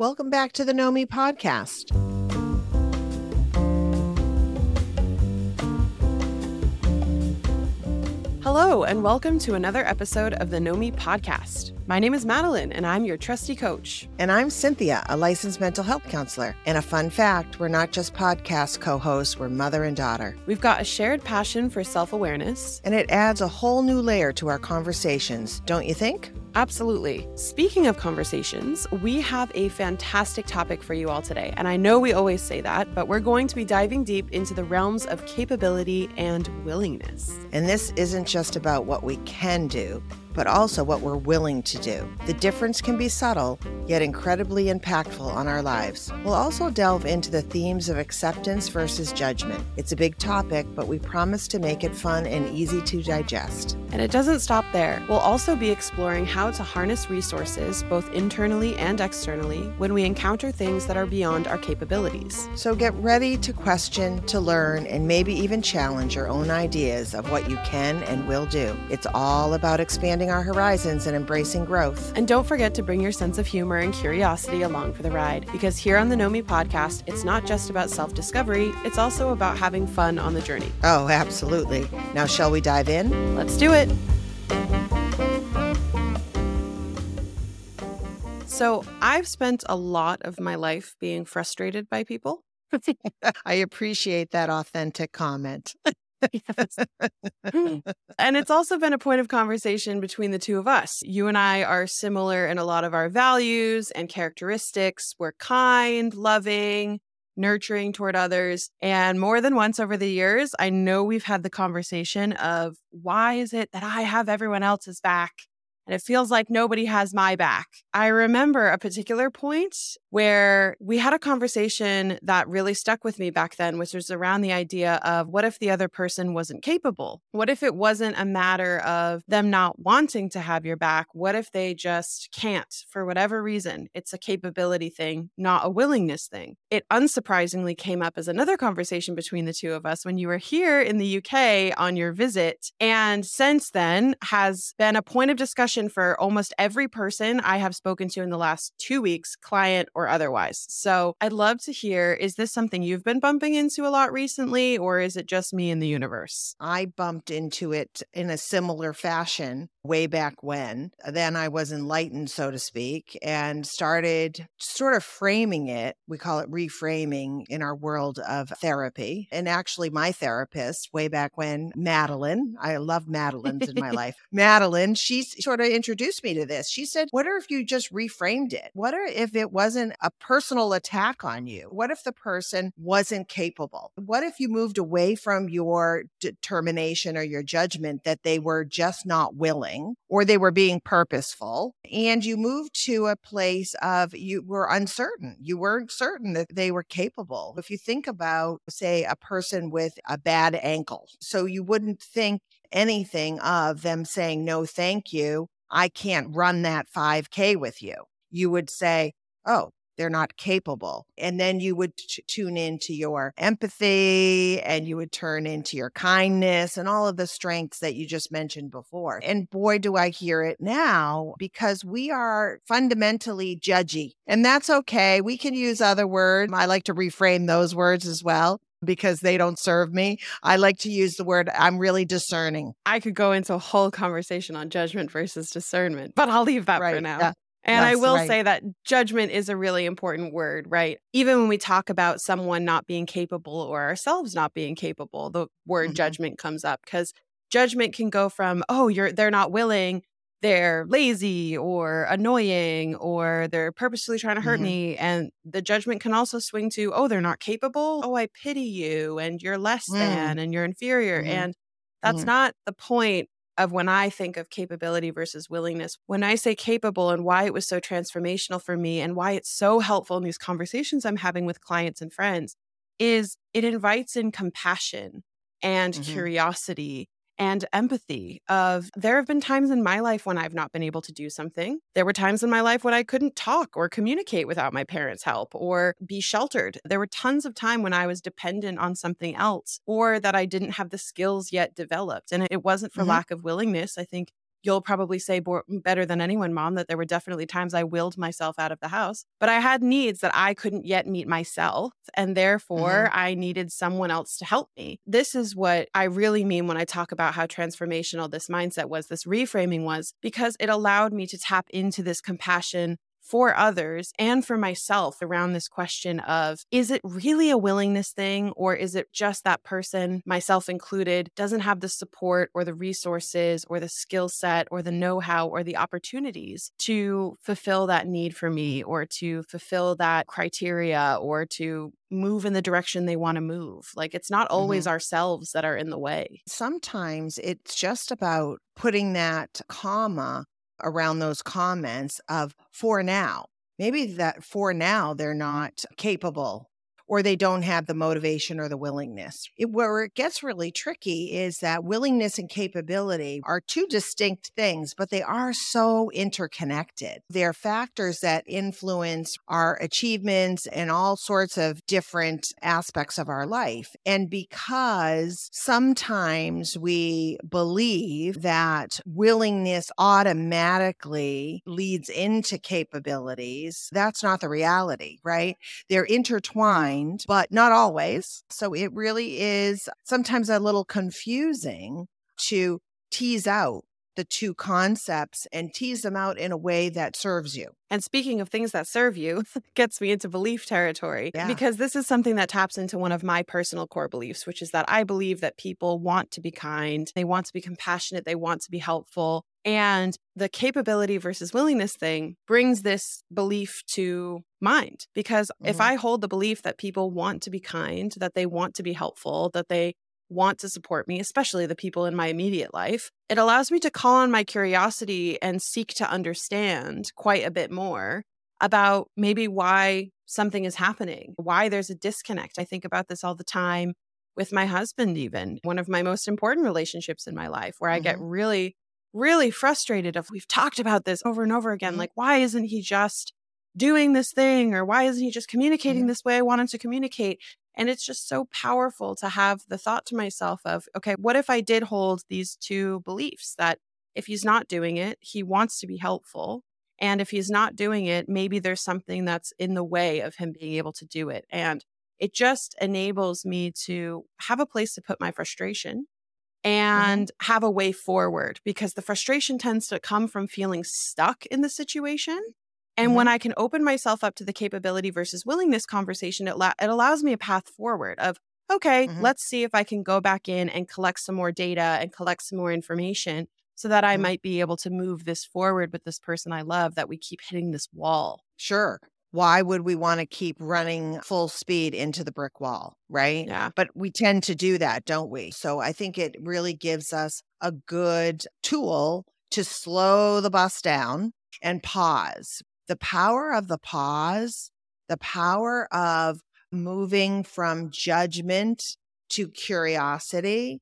Welcome back to the Knomii podcast. Hello, and welcome to another episode of the Knomii podcast. My name is Madeline, and I'm your trusty coach. And I'm Cynthia, a licensed mental health counselor. And a fun fact we're not just podcast co hosts, we're mother and daughter. We've got a shared passion for self awareness, And it adds a whole new layer to our conversations, don't you think? Absolutely. Speaking of conversations, we have a fantastic topic for you all today. And I know we always say that, but we're going to be diving deep into the realms of capability and willingness. And this isn't just about what we can do, but also what we're willing to do. The difference can be subtle, yet incredibly impactful on our lives. We'll also delve into the themes of acceptance versus judgment. It's a big topic, but we promise to make it fun and easy to digest. And it doesn't stop there. We'll also be exploring how to harness resources, both internally and externally, when we encounter things that are beyond our capabilities. So get ready to question, to learn, and maybe even challenge your own ideas of what you can and will do. It's all about expanding our horizons and embracing growth. And don't forget to bring your sense of humor and curiosity along for the ride, because here on the Knomii podcast, it's not just about self discovery, it's also about having fun on the journey. Oh, absolutely. Now, shall we dive in? Let's do it. So, I've spent a lot of my life being frustrated by people. I appreciate that authentic comment. Mm. and it's also been a point of conversation between the two of us. You and I are similar in a lot of our values and characteristics. We're kind, loving, nurturing toward others. And more than once over the years, I know we've had the conversation of why is it that I have everyone else's back and it feels like nobody has my back. I remember a particular point where we had a conversation that really stuck with me back then, which was around the idea of what if the other person wasn't capable? What if it wasn't a matter of them not wanting to have your back? What if they just can't for whatever reason? It's a capability thing, not a willingness thing. It unsurprisingly came up as another conversation between the two of us when you were here in the UK on your visit. And since then has been a point of discussion for almost every person I have spoken to in the last two weeks, client or otherwise. So I'd love to hear is this something you've been bumping into a lot recently, or is it just me in the universe? I bumped into it in a similar fashion way back when. Uh, then I was enlightened, so to speak, and started sort of framing it. We call it reframing in our world of therapy. And actually, my therapist, way back when, Madeline, I love Madeline's in my life. Madeline, she sort of introduced me to this. She said, What if you just reframed it? What if it wasn't a personal attack on you? What if the person wasn't capable? What if you moved away from your determination or your judgment that they were just not willing or they were being purposeful and you moved to a place of you were uncertain. You weren't certain that they were capable. If you think about, say, a person with a bad ankle, so you wouldn't think anything of them saying, no, thank you. I can't run that 5K with you. You would say, oh, they're not capable. And then you would t- tune into your empathy and you would turn into your kindness and all of the strengths that you just mentioned before. And boy, do I hear it now because we are fundamentally judgy. And that's okay. We can use other words. I like to reframe those words as well because they don't serve me. I like to use the word I'm really discerning. I could go into a whole conversation on judgment versus discernment, but I'll leave that right. for now. Yeah. And Yes, I will right. say that judgment is a really important word, right? Even when we talk about someone not being capable or ourselves not being capable, the word Mhm. judgment comes up because judgment can go from, oh, you're they're not willing, they're lazy or annoying or they're purposely trying to hurt Mhm. me. And the judgment can also swing to, oh, they're not capable. Oh, I pity you and you're less Mm. than and you're inferior. Mhm. And that's Mhm. not the point of when I think of capability versus willingness. When I say capable and why it was so transformational for me and why it's so helpful in these conversations I'm having with clients and friends is it invites in compassion and Mhm. curiosity and empathy of there have been times in my life when I've not been able to do something. There were times in my life when I couldn't talk or communicate without my parents' help or be sheltered. There were tons of time when I was dependent on something else or that I didn't have the skills yet developed. And it wasn't for Mhm. lack of willingness. I think you'll probably say bo- better than anyone, mom, that there were definitely times I willed myself out of the house, but I had needs that I couldn't yet meet myself. And therefore, mm-hmm. I needed someone else to help me. This is what I really mean when I talk about how transformational this mindset was, this reframing was, because it allowed me to tap into this compassion for others and for myself around this question of is it really a willingness thing or is it just that person, myself included, doesn't have the support or the resources or the skill set or the know how or the opportunities to fulfill that need for me or to fulfill that criteria or to move in the direction they want to move. Like it's not always mm-hmm. ourselves that are in the way. Sometimes it's just about putting that comma around those comments of for now. Maybe that for now they're mm-hmm. not capable or they don't have the motivation or the willingness. It, where it gets really tricky is that willingness and capability are two distinct things, but they are so interconnected. They're factors that influence our achievements and all sorts of different aspects of our life. And because sometimes we believe that willingness automatically leads into capabilities, that's not the reality, right? They're intertwined mind, but not always. So it really is sometimes a little confusing to tease out the two concepts and tease them out in a way that serves you. And speaking of things that serve you, gets me into belief territory yeah. because this is something that taps into one of my personal core beliefs, which is that I believe that people want to be kind, they want to be compassionate, they want to be helpful. And the capability versus willingness thing brings this belief to mind because mm-hmm. if I hold the belief that people want to be kind, that they want to be helpful, that they want to support me, especially the people in my immediate life, it allows me to call on my curiosity and seek to understand quite a bit more about maybe why something is happening, why there's a disconnect. I think about this all the time with my husband, even one of my most important relationships in my life, where I mm-hmm. get really really frustrated of we've talked about this over and over again. Mm-hmm. Like, why isn't he just doing this thing? Or why isn't he just communicating mm-hmm. this way I want him to communicate? And it's just so powerful to have the thought to myself of, okay, what if I did hold these two beliefs that if he's not doing it, he wants to be helpful. And if he's not doing it, maybe there's something that's in the way of him being able to do it. And it just enables me to have a place to put my frustration Mm-hmm. and mm-hmm. have a way forward because the frustration tends to come from feeling stuck in the situation. And mm-hmm. when I can open myself up to the capability versus willingness conversation, it, la- it allows me a path forward of, okay, mm-hmm. let's see if I can go back in and collect some more data and collect some more information so that I mm-hmm. might be able to move this forward with this person I love that we keep hitting this wall. Sure why would we want to keep running full speed into the brick wall? Right. Yeah. But we tend to do that, don't we? So I think it really gives us a good tool to slow the bus down and pause. The power of the pause, the power of moving from judgment to curiosity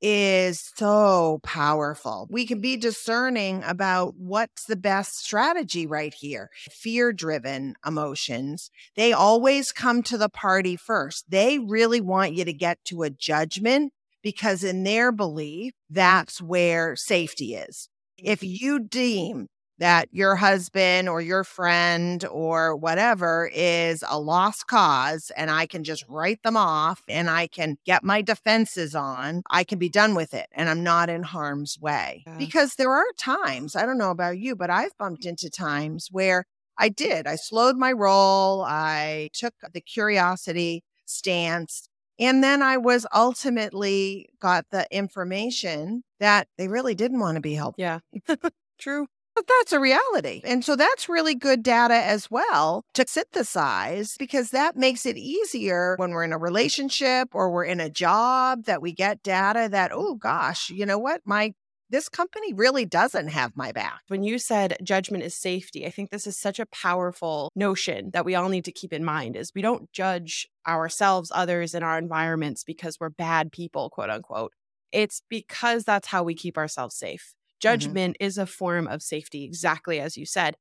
is so powerful. We can be discerning about what's the best strategy right here. Fear driven emotions, they always come to the party first. They really want you to get to a judgment because, in their belief, that's where safety is. If mm-hmm. you deem that your husband or your friend or whatever is a lost cause and I can just write them off and I can get my defenses on, I can be done with it and I'm not in harm's way. Yeah. Because there are times, I don't know about you, but I've bumped into times where I did. I slowed my roll, I took the curiosity stance. And then I was ultimately got the information that they really didn't want to be helped. Yeah. True. But that's a reality. And so that's really good data as well to synthesize because that makes it easier when we're in a relationship or we're in a job that we get data that, oh gosh, you know what? My this company really doesn't have my back. When you said judgment is safety, I think this is such a powerful notion that we all need to keep in mind is we don't judge ourselves, others in our environments because we're bad people, quote unquote. It's because that's how we keep ourselves safe. Mm-hmm. Judgment mm-hmm. is a form of safety, exactly as you said.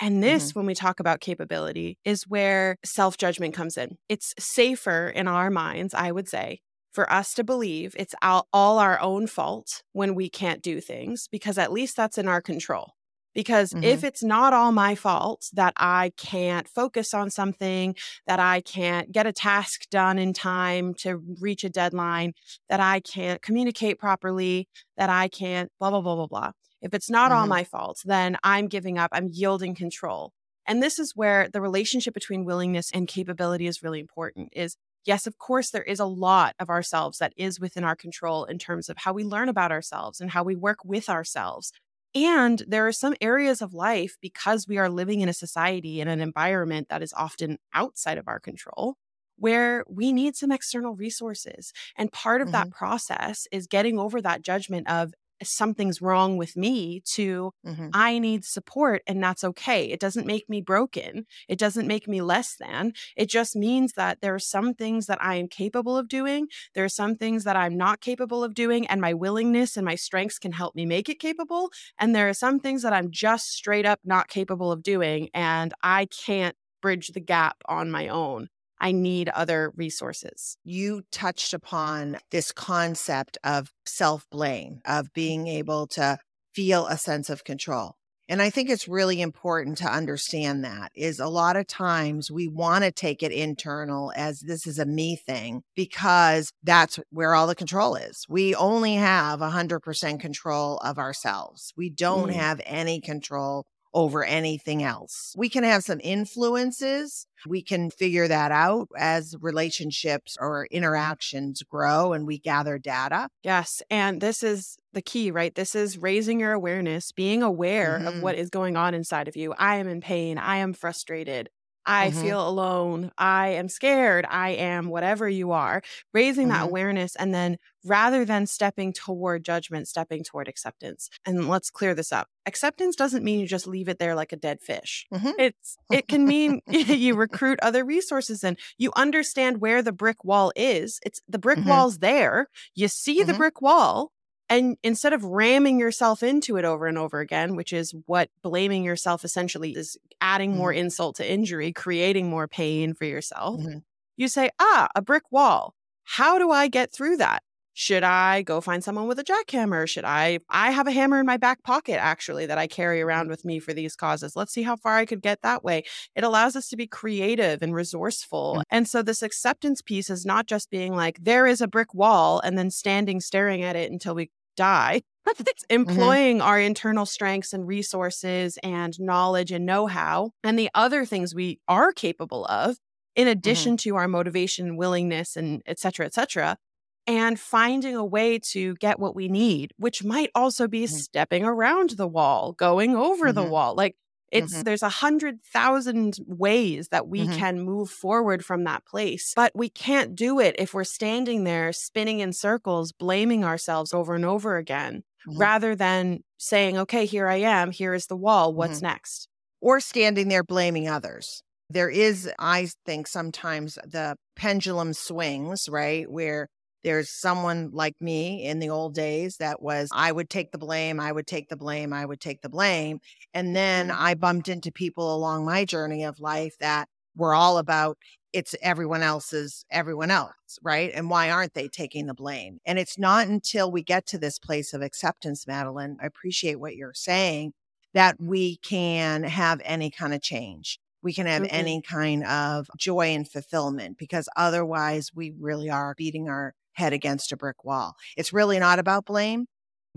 And this, mm-hmm. when we talk about capability, is where self judgment comes in. It's safer in our minds, I would say, for us to believe it's all, all our own fault when we can't do things because at least that's in our control. Because mm-hmm. if it's not all my fault that I can't focus on something, that I can't get a task done in time to reach a deadline, that I can't communicate properly, that I can't blah, blah, blah, blah, blah. If it's not mm-hmm. all my fault, then I'm giving up, I'm yielding control. And this is where the relationship between willingness and capability is really important is yes, of course, there is a lot of ourselves that is within our control in terms of how we learn about ourselves and how we work with ourselves. And there are some areas of life because we are living in a society in an environment that is often outside of our control where we need some external resources. And part of mm-hmm. that process is getting over that judgment of something's wrong with me to mm-hmm. I need support and that's okay. It doesn't make me broken. It doesn't make me less than. It just means that there are some things that I am capable of doing. There are some things that I'm not capable of doing and my willingness and my strengths can help me make it capable. And there are some things that I'm just straight up not capable of doing and I can't bridge the gap on my own. I need other resources. You touched upon this concept of self blame, of being able to feel a sense of control. And I think it's really important to understand that is a lot of times we want to take it internal as this is a me thing because that's where all the control is. We only have 100% control of ourselves. We don't mm. have any control over anything else. We can have some influences. We can figure that out as relationships or interactions grow and we gather data. Yes. And this is the key, right? This is raising your awareness, being aware mm-hmm. of what is going on inside of you. I am in pain. I am frustrated. I mm-hmm. feel alone. I am scared. I am whatever you are. Raising mm-hmm. that awareness and then rather than stepping toward judgment, stepping toward acceptance. And let's clear this up. Acceptance doesn't mean you just leave it there like a dead fish. Mm-hmm. It's it can mean you recruit other resources and you understand where the brick wall is. It's the brick mm-hmm. wall's there. You see the mm-hmm. brick wall and instead of ramming yourself into it over and over again, which is what blaming yourself essentially is adding more mm-hmm. insult to injury, creating more pain for yourself, mm-hmm. you say, ah, a brick wall. How do I get through that? Should I go find someone with a jackhammer? Should I? I have a hammer in my back pocket actually that I carry around with me for these causes. Let's see how far I could get that way. It allows us to be creative and resourceful. Mm-hmm. And so this acceptance piece is not just being like, there is a brick wall and then standing staring at it until we die. it's mm-hmm. employing mm-hmm. our internal strengths and resources and knowledge and know how and the other things we are capable of, in mm-hmm. addition mm-hmm. to our motivation, willingness, and et cetera, et cetera. And finding a way to get what we need, which might also be mm-hmm. stepping around the wall, going over the mm-hmm. wall. Like it's mm-hmm. there's a hundred thousand ways that we mm-hmm. can move forward from that place, but we can't do it if we're standing there spinning in circles, blaming ourselves over and over again, mm-hmm. rather than saying, okay, here I am, here is the wall, what's mm-hmm. next? Or standing there blaming others. There is, I think, sometimes the pendulum swings, right? Where there's someone like me in the old days that was, I would take the blame, I would take the blame, I would take the blame. And then mm-hmm. I bumped into people along my journey of life that were all about it's everyone else's everyone else, right? And why aren't they taking the blame? And it's not until we get to this place of acceptance, Madeline, I appreciate what you're saying, that we can have any kind of change. We can have mm-hmm. any kind of joy and fulfillment because otherwise we really are beating our head against a brick wall. It's really not about blame.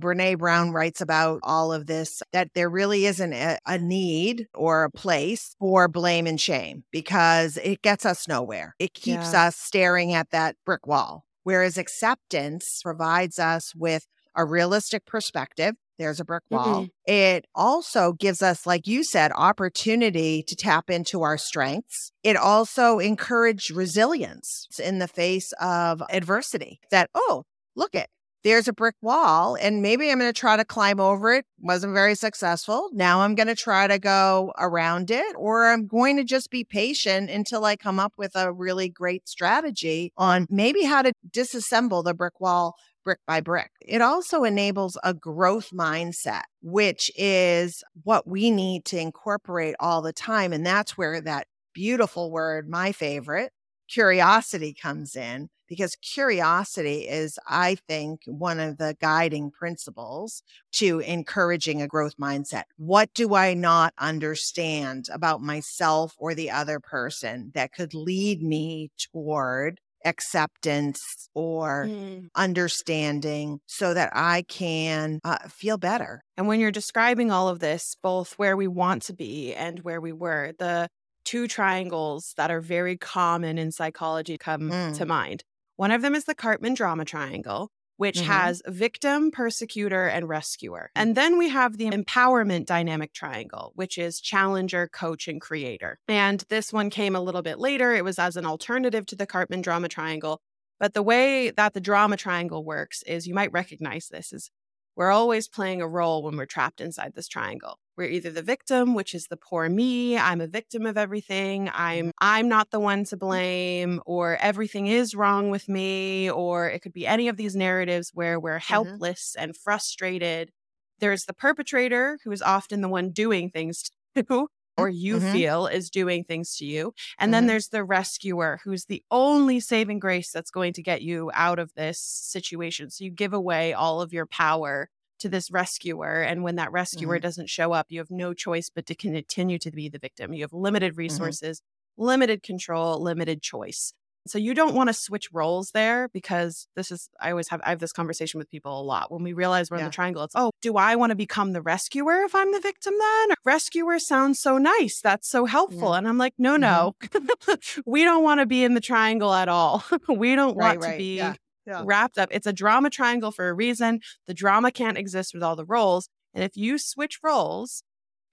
Brene Brown writes about all of this that there really isn't a, a, need or a place for blame and shame because it gets us nowhere. It keeps yeah. us staring at that brick wall. Whereas acceptance provides us with a realistic perspective there's a brick wall. Mm-hmm. It also gives us, like you said, opportunity to tap into our strengths. It also encouraged resilience in the face of adversity that, oh, look it, there's a brick wall and maybe I'm going to try to climb over it. Wasn't very successful. Now I'm going to try to go around it or I'm going to just be patient until I come up with a really great strategy on maybe how to disassemble the brick wall brick by brick. It also enables a growth mindset, which is what we need to incorporate all the time. And that's where that beautiful word, my favorite, curiosity comes in because curiosity is, I think, one of the guiding principles to encouraging a growth mindset. What do I not understand about myself or the other person that could lead me toward acceptance or mm. understanding so that I can uh, feel better. And when you're describing all of this, both where we want to be and where we were, the two triangles that are very common in psychology come mm. to mind. One of them is the Karpman drama triangle, which mm-hmm. has victim, persecutor, and rescuer. And then we have the empowerment dynamic triangle, which is challenger, coach, and creator. And this one came a little bit later. It was as an alternative to the Karpman drama triangle. But the way that the drama triangle works is you might recognize this is we're always playing a role when we're trapped inside this triangle. We're either the victim, which is the poor me, I'm a victim of everything, I'm mm-hmm. I'm not the one to blame or everything is wrong with me or it could be any of these narratives where we're mm-hmm. helpless mm-hmm. and frustrated. There's the perpetrator who is often the one doing things to or you mm-hmm. feel is doing things to you. And mm-hmm. then there's the rescuer who's the only saving grace that's going to get you out of this situation. So you give away all of your power to this rescuer. And when that rescuer mm-hmm. doesn't show up, you have no choice but to continue to be the victim. You have limited mm-hmm. resources, mm-hmm. limited control, limited choice. So you don't want to switch roles there because this is I always have I have this conversation with people a lot. When we realize we're yeah. in the triangle, it's oh, do I want to become the rescuer if I'm the victim then? Rescuer sounds so nice. That's so helpful. Yeah. And I'm like, no, no. Mm-hmm. we don't want to be in the triangle at all. we don't right, want right. to be yeah yeah. wrapped up. It's a drama triangle for a reason. The drama can't exist with all the roles. And if you switch roles,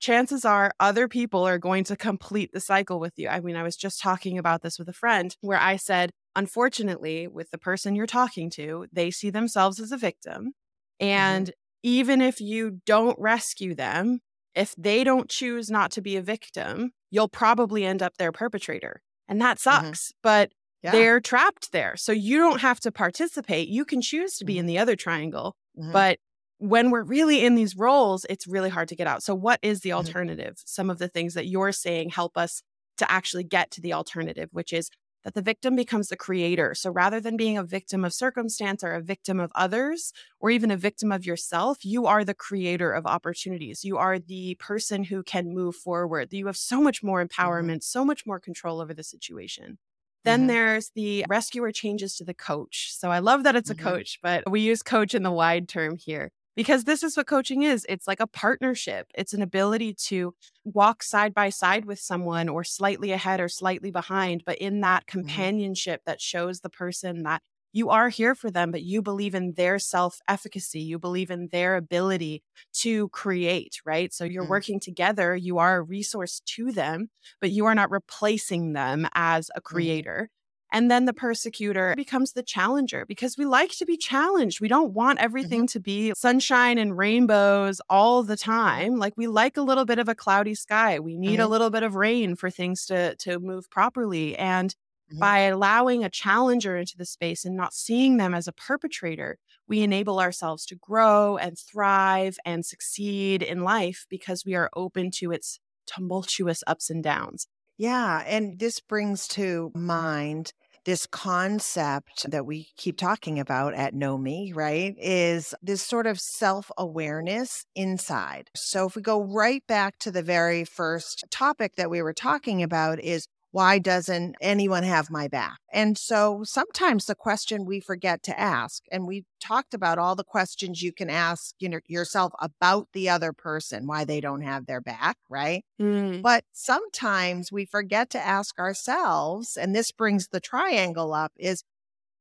chances are other people are going to complete the cycle with you. I mean, I was just talking about this with a friend where I said, unfortunately, with the person you're talking to, they see themselves as a victim. Mm-hmm. And mm-hmm. even if you don't rescue them, if they don't choose not to be a victim, you'll probably end up their perpetrator. And that mm-hmm. sucks. Mm-hmm. But yeah. They're trapped there. So you don't have to participate. You can choose to be mm-hmm. in the other triangle. Mm-hmm. But when we're really in these roles, it's really hard to get out. So, what is the mm-hmm. alternative? Mm-hmm. Some of the things that you're saying help us to actually get to the alternative, which is that the victim becomes the creator. So, rather than being a victim of circumstance or a victim of others, or even a victim of yourself, you are the creator of opportunities. You are the person who can move forward. You have so much more mm-hmm. empowerment, so much more control over the situation. Then mm-hmm. there's the rescuer changes to the coach. So I love that it's mm-hmm. a coach, but we use coach in the wide term here because this is what coaching is. It's like a partnership. It's an ability to walk side by side with someone or slightly ahead or slightly behind, but in that mm-hmm. companionship that shows the person that you are here for them, but you believe in their self efficacy. You believe in their ability to create, right? So you're mm. working together. You are a resource to them, but you are not replacing them as a mm-hmm. creator. Mm. And then the persecutor becomes the challenger because we like to be challenged. We don't want everything mm-hmm. to be sunshine and rainbows all the time. Like we like a little bit of a cloudy sky. We need mm-hmm. a little bit of rain for things to to move properly. And Mm-hmm. By allowing a challenger into the space and not seeing them as a perpetrator, we enable ourselves to grow and thrive and succeed in life because we are open to its tumultuous ups and downs. Yeah. And this brings to mind this concept that we keep talking about at Knomii, right? Is this sort of self awareness inside. So if we go right back to the very first topic that we were talking about, is why doesn't anyone have my back? And so sometimes the question we forget to ask, and we talked about all the questions you can ask you know, yourself about the other person, why they don't have their back, right? Mm. But sometimes we forget to ask ourselves, and this brings the triangle up is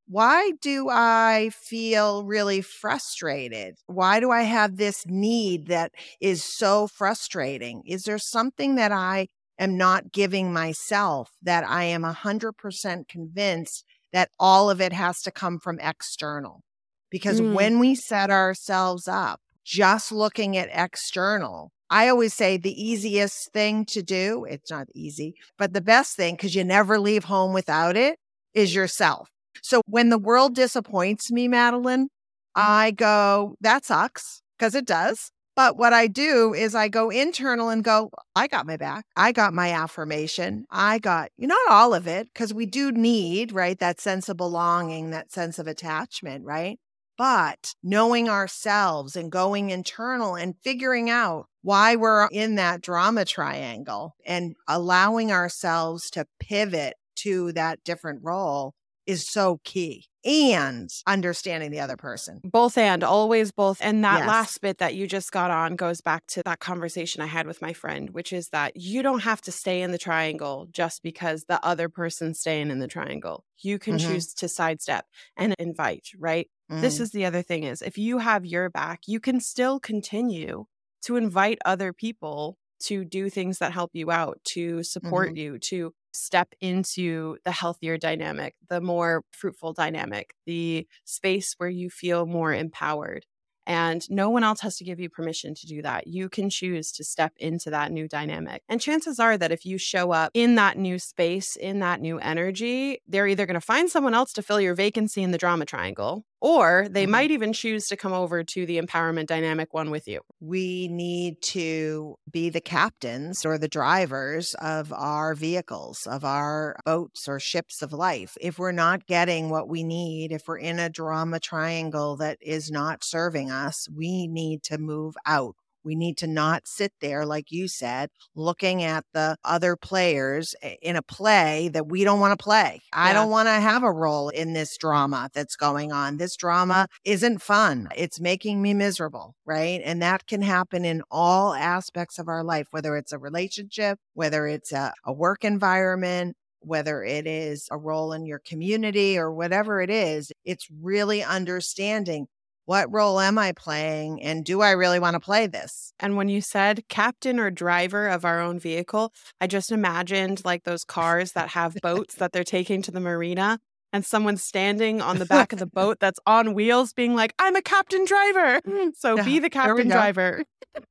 why do I feel really frustrated? Why do I have this need that is so frustrating? Is there something that I am not giving myself that I am 100% convinced that all of it has to come from external. Because mm. when we set ourselves up just looking at external, I always say the easiest thing to do, it's not easy, but the best thing, because you never leave home without it, is yourself. So when the world disappoints me, Madeline, mm. I go, that sucks, because it does. But what I do is I go internal and go, I got my back. I got my affirmation. I got, you know not all of it, because we do need, right, that sense of belonging, that sense of attachment, right? But knowing ourselves and going internal and figuring out why we're in that drama triangle and allowing ourselves to pivot to that different role is so key and understanding the other person. Both and always both. And that Yes. last bit that you just got on goes back to that conversation I had with my friend, which is that you don't have to stay in the triangle just because the other person's staying in the triangle. You can Mhm. choose to sidestep and invite, right? This Mhm. is the other thing is if you have your back, you can still continue to invite other people to do things that help you out, to support you, to step into the healthier dynamic, the more fruitful dynamic, the space where you feel more empowered. And no one else has to give you permission to do that. You can choose to step into that new dynamic. And chances are that if you show up in that new space, in that new energy, they're either going to find someone else to fill your vacancy in the drama triangle, or they Mhm. might even choose to come over to the empowerment dynamic one with you. we need to be the captains or the drivers of our vehicles, of our boats or ships of life. If we're not getting what we need, if we're in a drama triangle that is not serving us, we need to move out. We need to not sit there, like you said, looking at the other players in a play that we don't want to play. I don't want to have a role in this drama that's going on. This drama isn't fun. It's making me miserable, right? And that can happen in all aspects of our life, whether it's a relationship, whether it's a, a work environment, whether it is a role in your community or whatever it is. It's really understanding what role am I playing and do I really want to play this? And when you said captain or driver of our own vehicle, I just imagined like those cars that have boats that they're taking to the marina and someone standing on the back of the boat that's on wheels being like, I'm a captain driver. Mm. So Yeah, be the captain driver.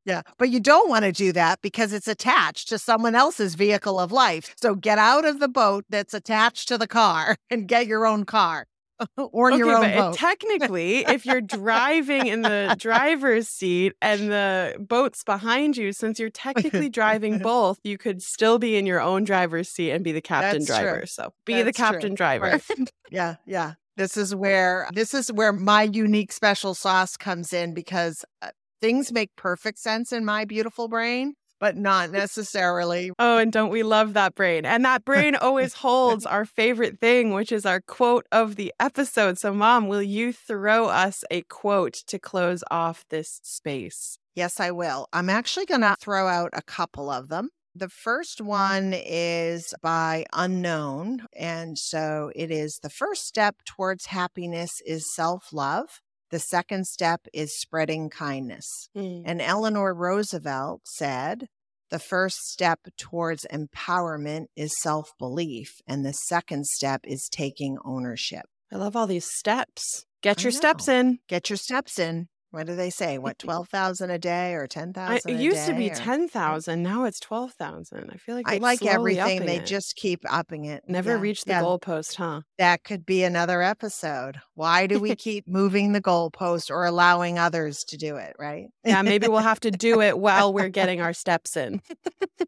Yeah. But you don't want to do that because it's attached to someone else's vehicle of life. So get out of the boat that's attached to the car and get your own car or your own boat. technically, if you're driving in the driver's seat and the boat's behind you, since you're technically driving both, you could still be in your own driver's seat and be the captain That's true. driver. So be the That's true. captain driver. Right. yeah. Yeah. This is where this is where my unique special sauce comes in because uh, things make perfect sense in my beautiful brain, but not necessarily Oh, and don't we love that brain? And that brain always holds our favorite thing, which is our quote of the episode. So, Mom, will you throw us a quote to close off this space? Yes, I will. I'm actually going to throw out a couple of them. The first mm-hmm. one is by Unknown. And so it is the first step towards happiness is self love. The second step is spreading kindness. Mm. And Eleanor Roosevelt said, the first step towards empowerment is self belief. And the second step is taking ownership. I love all these steps. Get your steps in. Get your steps in. What do they say? What, 12,000 a day or I, 10,000 it used to be or- 10,000. Now it's 12,000. I feel like I like everything. They it. just keep upping it. never Yeah, reach the yeah, goalpost, huh? That could be another episode. Why do we keep moving the goalpost or allowing others to do it? Right? Yeah, maybe we'll have to do it while we're getting our steps in.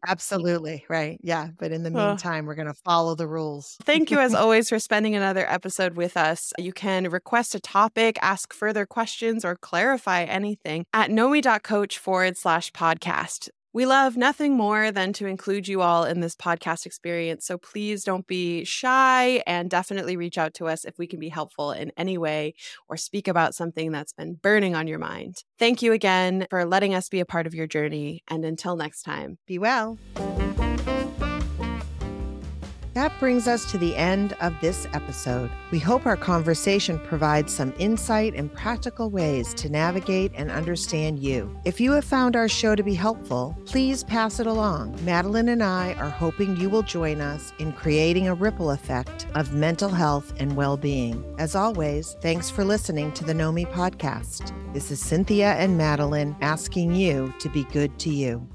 Absolutely. Right. Yeah. But in the Oh. meantime, we're going to follow the rules. Thank you, as always, for spending another episode with us. You can request a topic, ask further questions, or clarify anything at knomii.coach forward slash podcast. We love nothing more than to include you all in this podcast experience. So please don't be shy and definitely reach out to us if we can be helpful in any way or speak about something that's been burning on your mind. Thank you again for letting us be a part of your journey. And until next time. Be well. That brings us to the end of this episode. We hope our conversation provides some insight and practical ways to navigate and understand you. If you have found our show to be helpful, please pass it along. Madeline and I are hoping you will join us in creating a ripple effect of mental health and well being. As always, thanks for listening to the Knomii podcast. This is Cynthia and Madeline asking you to be good to you.